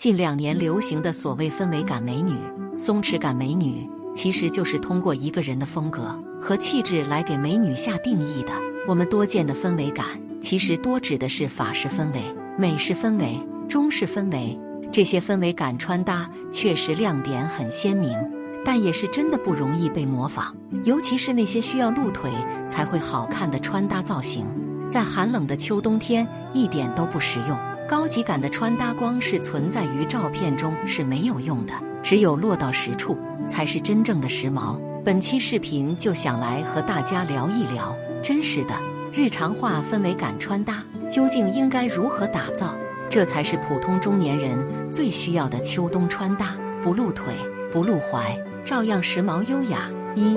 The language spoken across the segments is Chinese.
近两年流行的所谓氛围感美女、松弛感美女，其实就是通过一个人的风格和气质来给美女下定义的。我们多见的氛围感，其实多指的是法式氛围、美式氛围、中式氛围。这些氛围感穿搭确实亮点很鲜明，但也是真的不容易被模仿，尤其是那些需要露腿才会好看的穿搭造型，在寒冷的秋冬天一点都不实用。高级感的穿搭光是存在于照片中是没有用的，只有落到实处才是真正的时髦。本期视频就想来和大家聊一聊真实的日常化氛围感穿搭究竟应该如何打造，这才是普通中年人最需要的秋冬穿搭，不露腿不露踝，照样时髦优雅。一、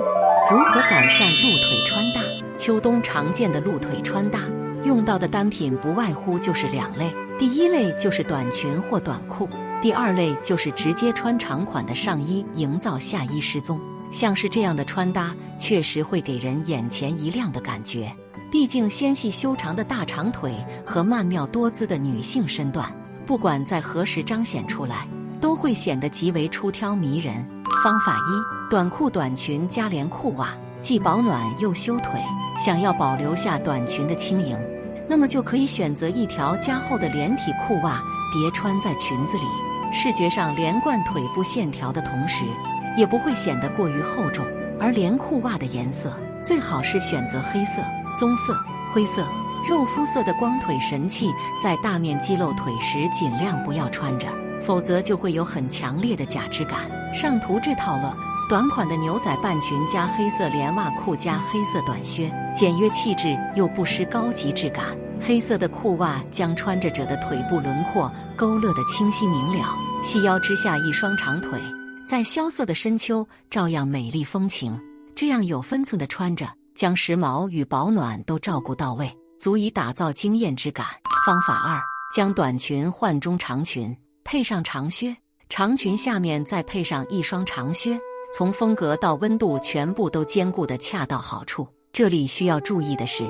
如何改善露腿穿搭？秋冬常见的露腿穿搭用到的单品不外乎就是两类。第一类就是短裙或短裤，第二类就是直接穿长款的上衣，营造下衣失踪。像是这样的穿搭，确实会给人眼前一亮的感觉。毕竟纤细修长的大长腿和曼妙多姿的女性身段，不管在何时彰显出来，都会显得极为出挑迷人。方法一：短裤、短裙加连裤袜，既保暖又修腿。想要保留下短裙的轻盈。那么就可以选择一条加厚的连体裤袜叠穿在裙子里，视觉上连贯腿部线条的同时，也不会显得过于厚重。而连裤袜的颜色最好是选择黑色、棕色、灰色、肉肤色的光腿神器，在大面积露腿时尽量不要穿着，否则就会有很强烈的假肢感。上图这套了。短款的牛仔半裙加黑色连袜裤加黑色短靴，简约气质又不失高级质感。黑色的裤袜将穿着者的腿部轮廓勾勒得清晰明了，细腰之下一双长腿，在萧瑟的深秋照样美丽风情。这样有分寸的穿着，将时髦与保暖都照顾到位，足以打造惊艳之感。方法二：将短裙换中长裙，配上长靴，长裙下面再配上一双长靴。从风格到温度，全部都兼顾得恰到好处。这里需要注意的是，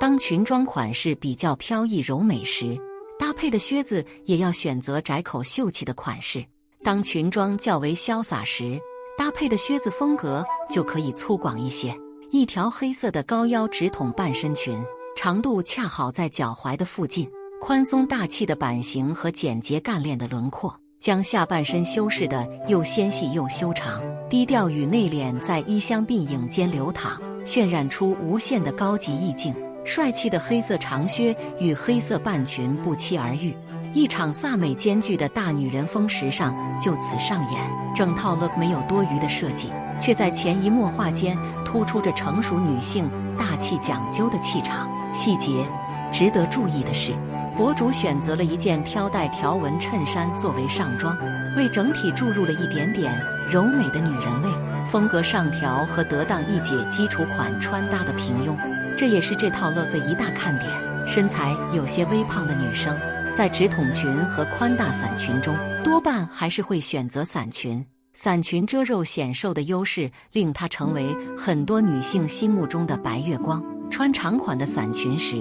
当裙装款式比较飘逸柔美时，搭配的靴子也要选择窄口秀气的款式；当裙装较为潇洒时，搭配的靴子风格就可以粗犷一些。一条黑色的高腰直筒半身裙，长度恰好在脚踝的附近，宽松大气的版型和简洁干练的轮廓。将下半身修饰的又纤细又修长，低调与内敛在衣香鬓影间流淌，渲染出无限的高级意境。帅气的黑色长靴与黑色半裙不期而遇，一场飒美兼具的大女人风时尚就此上演。整套 look 没有多余的设计，却在潜移默化间突出着成熟女性大气讲究的气场。细节值得注意的是。博主选择了一件飘带条纹衬衫作为上装，为整体注入了一点点柔美的女人味。风格上调和得当一解基础款穿搭的平庸，这也是这套 look 的一大看点。身材有些微胖的女生，在直筒裙和宽大伞裙中，多半还是会选择伞裙。伞裙遮肉显瘦的优势，令它成为很多女性心目中的白月光。穿长款的伞裙时。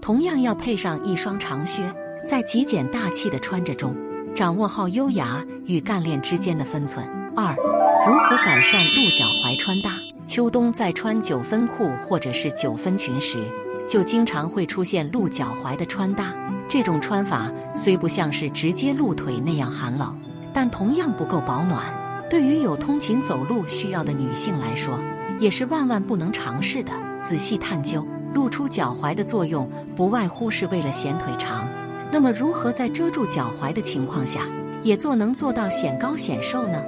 同样要配上一双长靴，在极简大气的穿着中，掌握好优雅与干练之间的分寸。二，如何改善露脚踝穿搭？秋冬在穿九分裤或者是九分裙时，就经常会出现露脚踝的穿搭。这种穿法虽不像是直接露腿那样寒冷，但同样不够保暖。对于有通勤走路需要的女性来说，也是万万不能尝试的。仔细探究。露出脚踝的作用不外乎是为了显腿长，那么如何在遮住脚踝的情况下，也做能做到显高显瘦呢？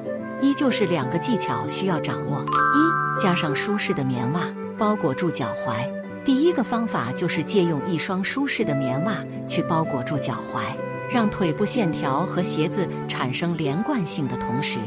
依旧是两个技巧需要掌握：一，加上舒适的棉袜包裹住脚踝。第一个方法就是借用一双舒适的棉袜去包裹住脚踝，让腿部线条和鞋子产生连贯性的同时，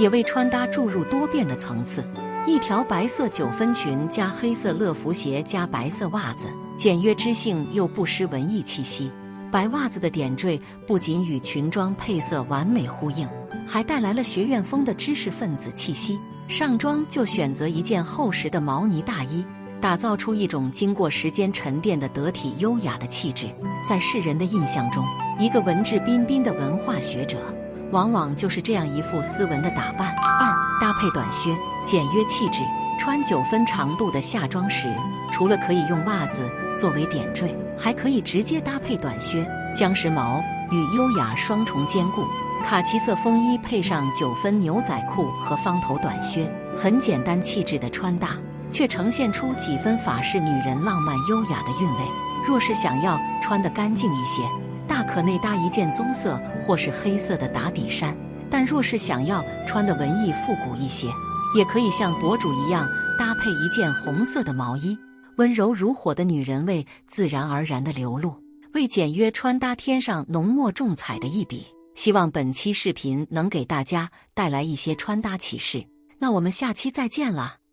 也为穿搭注入多变的层次。一条白色九分裙加黑色乐福鞋加白色袜子，简约知性又不失文艺气息。白袜子的点缀不仅与裙装配色完美呼应，还带来了学院风的知识分子气息。上装就选择一件厚实的毛呢大衣，打造出一种经过时间沉淀的得体优雅的气质。在世人的印象中，一个文质彬彬的文化学者。往往就是这样一副斯文的打扮。二搭配短靴，简约气质。穿九分长度的夏装时，除了可以用袜子作为点缀，还可以直接搭配短靴，将时髦与优雅双重兼顾。卡其色风衣配上九分牛仔裤和方头短靴，很简单气质的穿搭，却呈现出几分法式女人浪漫优雅的韵味。若是想要穿得干净一些。大可内搭一件棕色或是黑色的打底衫，但若是想要穿的文艺复古一些，也可以像博主一样搭配一件红色的毛衣，温柔如火的女人味自然而然的流露，为简约穿搭添上浓墨重彩的一笔。希望本期视频能给大家带来一些穿搭启示。那我们下期再见了。